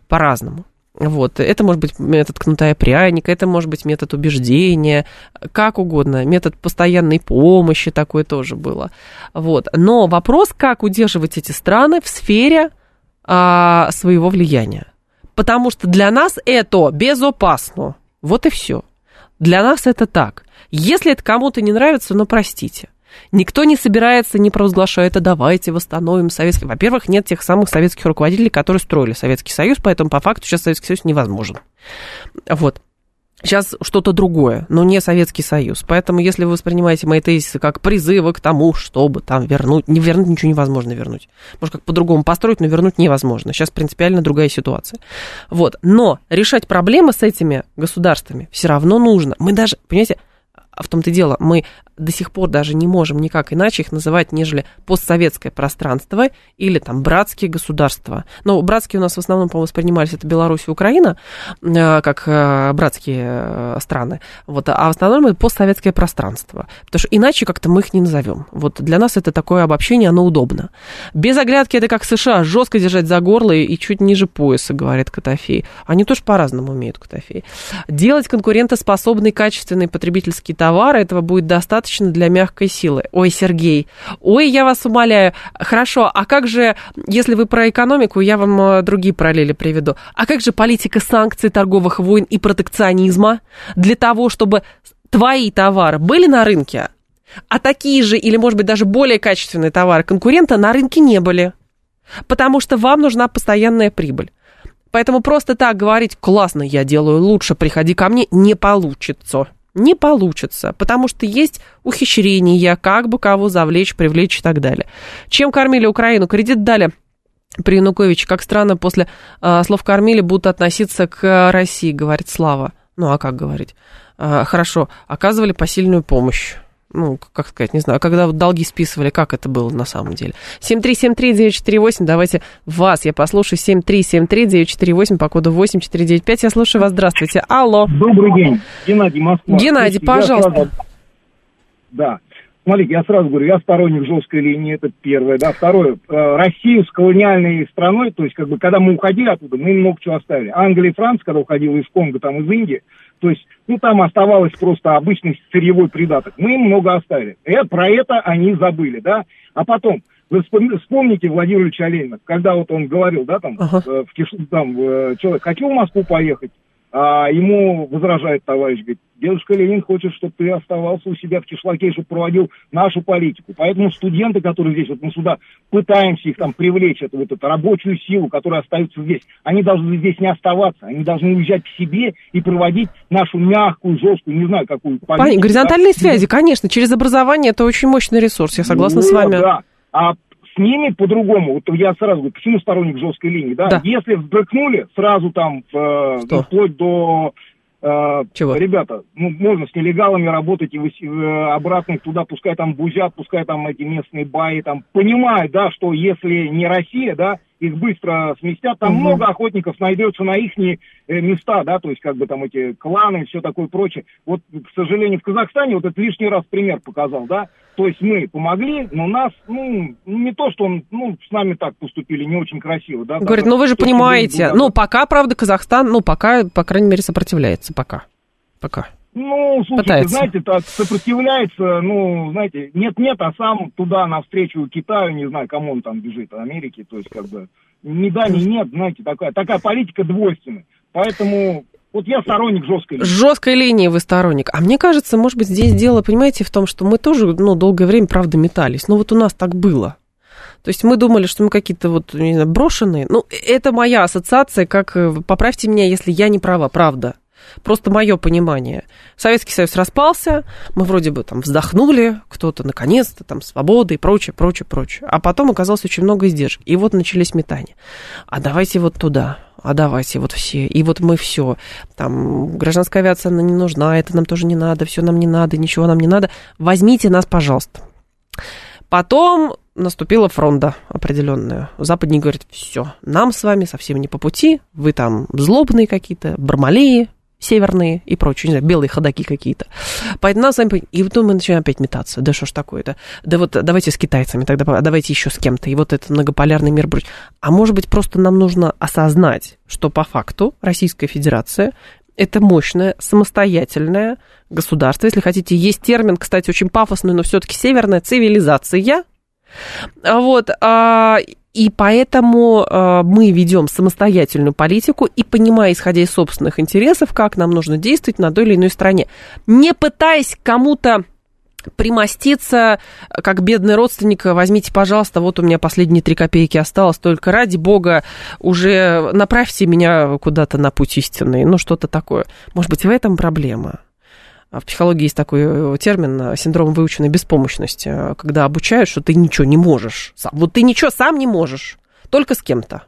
по-разному. Вот, это может быть метод кнута и пряника, это может быть метод убеждения, как угодно, метод постоянной помощи такое тоже было. Вот. Но вопрос, как удерживать эти страны в сфере а, своего влияния. Потому что для нас это безопасно. Вот и все. Для нас это так. Если это кому-то не нравится, ну простите. Никто не собирается, не провозглашает, а давайте восстановим Советский... Во-первых, нет тех самых советских руководителей, которые строили Советский Союз, поэтому по факту сейчас Советский Союз невозможен. Вот. Сейчас что-то другое, но не Советский Союз. Поэтому, если вы воспринимаете мои тезисы как призывы к тому, чтобы там вернуть, не вернуть ничего невозможно вернуть. Может, как по-другому построить, но вернуть невозможно. Сейчас принципиально другая ситуация. Вот. Но решать проблемы с этими государствами все равно нужно. Мы даже, понимаете, в том-то и дело, мы до сих пор даже не можем никак иначе их называть, нежели постсоветское пространство или там братские государства. Но братские у нас в основном, по-моему, воспринимались это Беларусь и Украина, э, как э, братские э, страны. Вот, а в основном это постсоветское пространство. Потому что иначе как-то мы их не назовем. Вот для нас это такое обобщение, оно удобно. Без оглядки это как США, жестко держать за горло и чуть ниже пояса, говорит Котофей. Они тоже по-разному умеют, Котофей. Делать конкурентоспособный, качественный потребительский товар, этого будет достаточно для мягкой силы. Ой, Сергей, ой, я вас умоляю. Хорошо, а как же, если вы про экономику, я вам э, другие параллели приведу. А как же политика санкций, торговых войн и протекционизма для того, чтобы твои товары были на рынке, а такие же или, может быть, даже более качественные товары конкурента на рынке не были? Потому что вам нужна постоянная прибыль. Поэтому просто так говорить, классно, я делаю лучше, приходи ко мне, не получится. Не получится, потому что есть ухищрения, как бы кого завлечь, привлечь и так далее. Чем кормили Украину? Кредит дали при Януковиче. Как странно, после э, слов кормили будут относиться к России, говорит Слава. Ну, а как говорить? Э, хорошо, оказывали посильную помощь. Ну, как сказать, не знаю, когда вот долги списывали, как это было на самом деле. 7373948, давайте вас, я послушаю, 7373948 по коду 8495, я слушаю вас, здравствуйте. Алло. Добрый день, Геннадий Москва. Геннадий, Я пожалуйста. сразу- Да. Смотрите, я сразу говорю, я сторонник жесткой линии, это первое, да. Второе, э, Россию с колониальной страной, то есть, как бы, когда мы уходили оттуда, мы много чего оставили. Англия и Франция, когда уходила из Конго, там, из Индии, то есть, ну, там оставалось просто обычный сырьевой придаток. Мы им много оставили. И про это они забыли, да. А потом, вы вспом- вспомните Владимира Ильича Ленина, когда вот он говорил, да, там, Ага. э, в Киш- там, э, человек, хочу в Москву поехать, а ему возражает товарищ, говорит, дедушка Ленин хочет, чтобы ты оставался у себя в Кишлаке, чтобы проводил нашу политику. Поэтому студенты, которые здесь, вот мы сюда пытаемся их там привлечь, эту вот эту рабочую силу, которая остается здесь, они должны здесь не оставаться, они должны уезжать к себе и проводить нашу мягкую, жесткую, не знаю, какую политику. Горизонтальные да. связи, конечно, через образование это очень мощный ресурс, я согласна с Вот, вами. Да. А с ними по-другому. Вот я сразу говорю, почему сторонник жесткой линии, да? Да. Если взбрыкнули, сразу там э, Что? вплоть до э, Чего? ребята, ну, можно с нелегалами работать и вы- э, обратно туда, пускай там бузят, пускай там эти местные баи, там, понимают, да, что если не Россия, да, их быстро сместят, там Мгм. много охотников найдется на их места, да, то есть как бы там эти кланы и все такое прочее. Вот, к сожалению, в Казахстане вот этот лишний раз пример показал, да, то есть мы помогли, но нас, ну, не то, что он, ну, с нами так поступили не очень красиво, да. Говорит, ну вы же понимаете, ну пока, правда, Казахстан, ну пока, по крайней мере, сопротивляется, пока. Пока. Ну, слушайте, Пытается. знаете, так сопротивляется, ну, знаете, нет-нет, а сам туда навстречу Китаю, не знаю, кому он там бежит, Америке, то есть как бы ни да, ни нет, знаете, такая, такая политика двойственная. Поэтому вот я сторонник жесткой линии. Жесткой линии вы сторонник. А мне кажется, может быть, здесь дело, понимаете, в том, что мы тоже, ну, долгое время, правда, метались. Но вот у нас так было. То есть мы думали, что мы какие-то вот, не знаю, брошенные. Ну, это моя ассоциация, как, э, поправьте меня, если я не права, правда. Просто мое понимание. Советский Союз распался, мы вроде бы там вздохнули, кто-то наконец-то там свобода и прочее, прочее, прочее. А потом оказалось очень много издержек. И вот начались метания. А давайте вот туда, а давайте вот все. И вот мы все. Там гражданская авиация она не нужна, это нам тоже не надо, все нам не надо, ничего нам не надо. Возьмите нас, пожалуйста. Потом наступила фронта определенная. Западники говорят, все, нам с вами совсем не по пути, вы там злобные какие-то, бармалеи северные и прочее, не знаю, белые ходаки какие-то. Поэтому нас с вами... И вот мы начинаем опять метаться. Да что ж такое-то? Да вот давайте с китайцами тогда, давайте еще с кем-то. И вот этот многополярный мир. прочее. А может быть, просто нам нужно осознать, что по факту Российская Федерация это мощное, самостоятельное государство. Если хотите, есть термин, кстати, очень пафосный, но все-таки северная цивилизация. А Вот, а, и поэтому а, мы ведем самостоятельную политику и понимая, исходя из собственных интересов, как нам нужно действовать на той или иной стране, не пытаясь кому-то примоститься, как бедный родственник, возьмите, пожалуйста, вот у меня последние три копейки осталось, только ради бога уже направьте меня куда-то на путь истинный, ну что-то такое. Может быть, в этом проблема? А В психологии есть такой э, термин э, синдром выученной беспомощности, э, когда обучают, что ты ничего не можешь. Сам. Вот ты ничего сам не можешь, только с кем-то.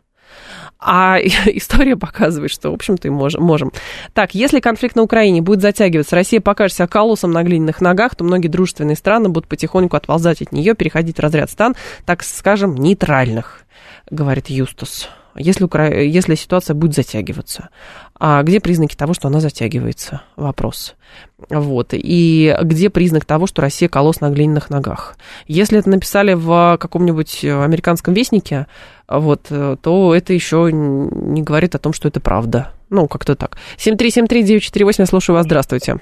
А история показывает, что, в общем-то, и можем, можем. Так, если конфликт на Украине будет затягиваться, Россия покажет себя колоссом на глиняных ногах, то многие дружественные страны будут потихоньку отползать от нее, переходить в разряд стран, так скажем, нейтральных, говорит Юстус. Если, Укра... если ситуация будет затягиваться. А где признаки того, что она затягивается? Вопрос. Вот. И где признак того, что Россия колосс на глиняных ногах? Если это написали в каком-нибудь американском вестнике, вот, то это еще не говорит о том, что это правда. Ну, как-то так. 7373948, я слушаю вас, здравствуйте.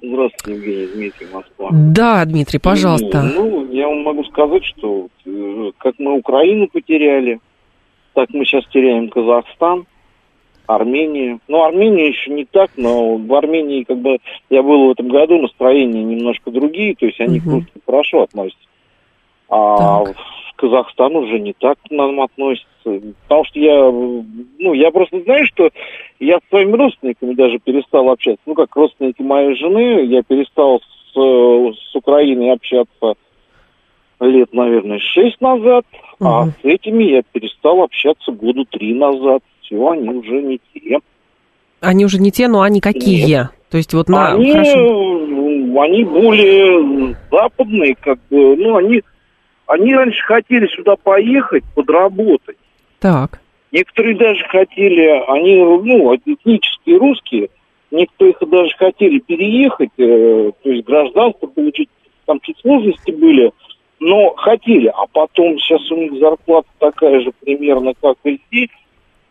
Здравствуйте, Евгений Дмитрий, Москва. Да, Дмитрий, пожалуйста. Ну, я вам могу сказать, что э, как мы Украину потеряли, так мы сейчас теряем Казахстан, Армению. Ну, Армения еще не так, но в Армении, как бы, я был в этом году, настроения немножко другие, то есть они Мгм. к русским хорошо относятся. А Так. в Казахстан уже не так к нам относятся. Потому что я, ну, я просто знаю, что я с своими родственниками даже перестал общаться. Ну, как родственники моей жены, я перестал с, э, с Украиной общаться лет, наверное, шесть назад, а Мгм. с этими я перестал общаться года три назад. Все, они уже не те. Они уже не те, но они какие? То есть вот на... они, хорошо. они более западные, как бы, ну, они, они раньше хотели сюда поехать, подработать. Так. Некоторые даже хотели, они, ну, этнические русские, некоторые даже хотели переехать, э, то есть гражданство получить, там чуть сложности были, но хотели, а потом сейчас у них зарплата такая же примерно, как и здесь,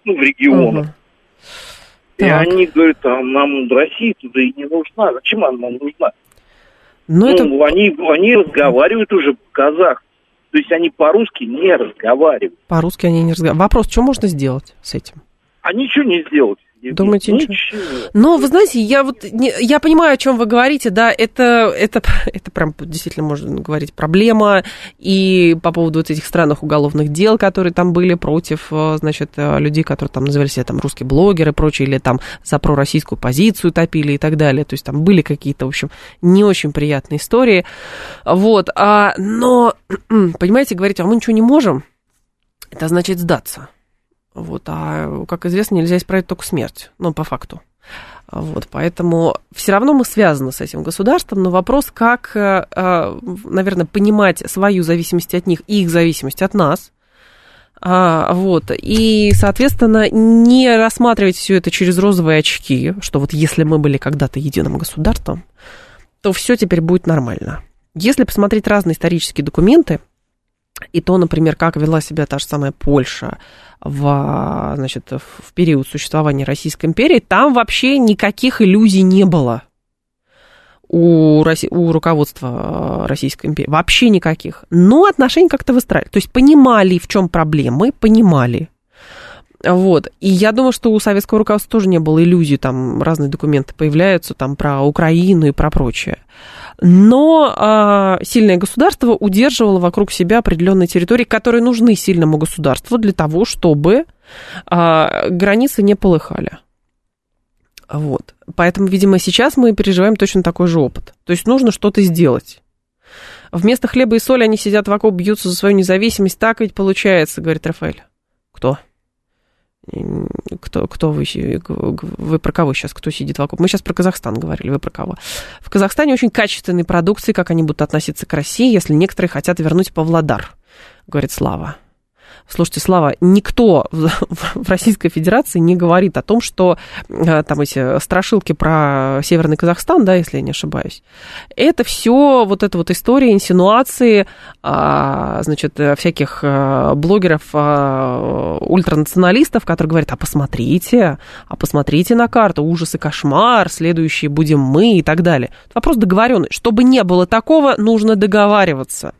ну, в регионах. Мгм. И Так. они говорят, а нам Россия туда и не нужна. Зачем она нам нужна? Ну, это... Ну, они, они разговаривают уже по-казах. То есть они по-русски не разговаривают. По-русски они не разговаривают. Вопрос, что можно сделать с этим? А ничего не сделать. Думаете, ничего? ничего? Но, вы знаете, я вот не- я понимаю, о чем вы говорите, да, это, это, это прям действительно можно говорить проблема, и по поводу вот этих странных уголовных дел, которые там были против, э, значит, э, людей, которые там называли себя там русские блогеры и прочее, или там за пророссийскую позицию топили и так далее, то есть там были какие-то, в общем, не очень приятные истории, вот, а, но, понимаете, говорить, а мы ничего не можем, это значит сдаться. Вот, а, как известно, нельзя исправить только смерть, ну, по факту. Вот, поэтому все равно мы связаны с этим государством, но вопрос, как, э, э, наверное, понимать свою зависимость от них и их зависимость от нас, а, вот, и, соответственно, не рассматривать все это через розовые очки, что вот если мы были когда-то единым государством, то все теперь будет нормально. Если посмотреть разные исторические документы, и то, например, как вела себя та же самая Польша в, значит, в период существования Российской империи, там вообще никаких иллюзий не было у, Росси- у руководства э, Российской империи. Вообще никаких. Но отношения как-то выстраивали. То есть понимали, в чем проблемы, понимали. Вот. И я думаю, что у советского руководства тоже не было иллюзий, там разные документы появляются, там про Украину и про прочее. Но а, сильное государство удерживало вокруг себя определенные территории, которые нужны сильному государству для того, чтобы а, границы не полыхали. Вот. Поэтому, видимо, сейчас мы переживаем точно такой же опыт. То есть нужно что-то сделать. Вместо хлеба и соли они сидят вокруг, бьются за свою независимость. Так ведь получается, говорит Рафаэль. Кто? Кто, кто вы, вы про кого сейчас, кто сидит вокруг? Мы сейчас про Казахстан говорили, вы про кого? В Казахстане очень качественные продукции, как они будут относиться к России, если некоторые хотят вернуть Павлодар, говорит Слава. Слушайте, Слава, никто в Российской Федерации не говорит о том, что там эти страшилки про Северный Казахстан, да, если я не ошибаюсь, это все вот эта вот история, инсинуации, значит, всяких блогеров, ультранационалистов, которые говорят, а посмотрите, а посмотрите на карту, ужас и кошмар, следующие будем мы и так далее. Вопрос договоренный. Чтобы не было такого, нужно договариваться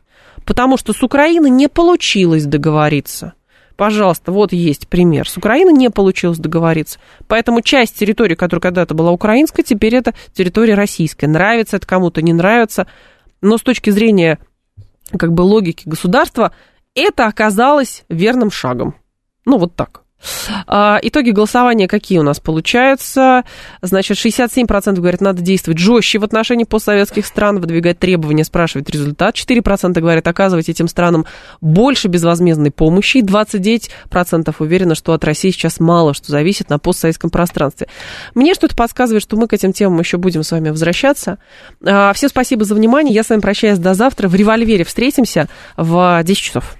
потому что с Украиной не получилось договориться. Пожалуйста, вот есть пример. С Украиной не получилось договориться. Поэтому часть территории, которая когда-то была украинской, теперь это территория российская. Нравится это кому-то, не нравится. Но с точки зрения как бы логики государства, это оказалось верным шагом. Ну, вот так. Итоги голосования какие у нас получаются? Значит, 67% говорят, надо действовать жестче в отношении постсоветских стран, выдвигать требования, спрашивать результат. 4% говорят, оказывать этим странам больше безвозмездной помощи. И 29% уверены, что от России сейчас мало что зависит на постсоветском пространстве. Мне что-то подсказывает, что мы к этим темам еще будем с вами возвращаться. Всем спасибо за внимание. Я с вами прощаюсь до завтра. В револьвере встретимся в 10 часов.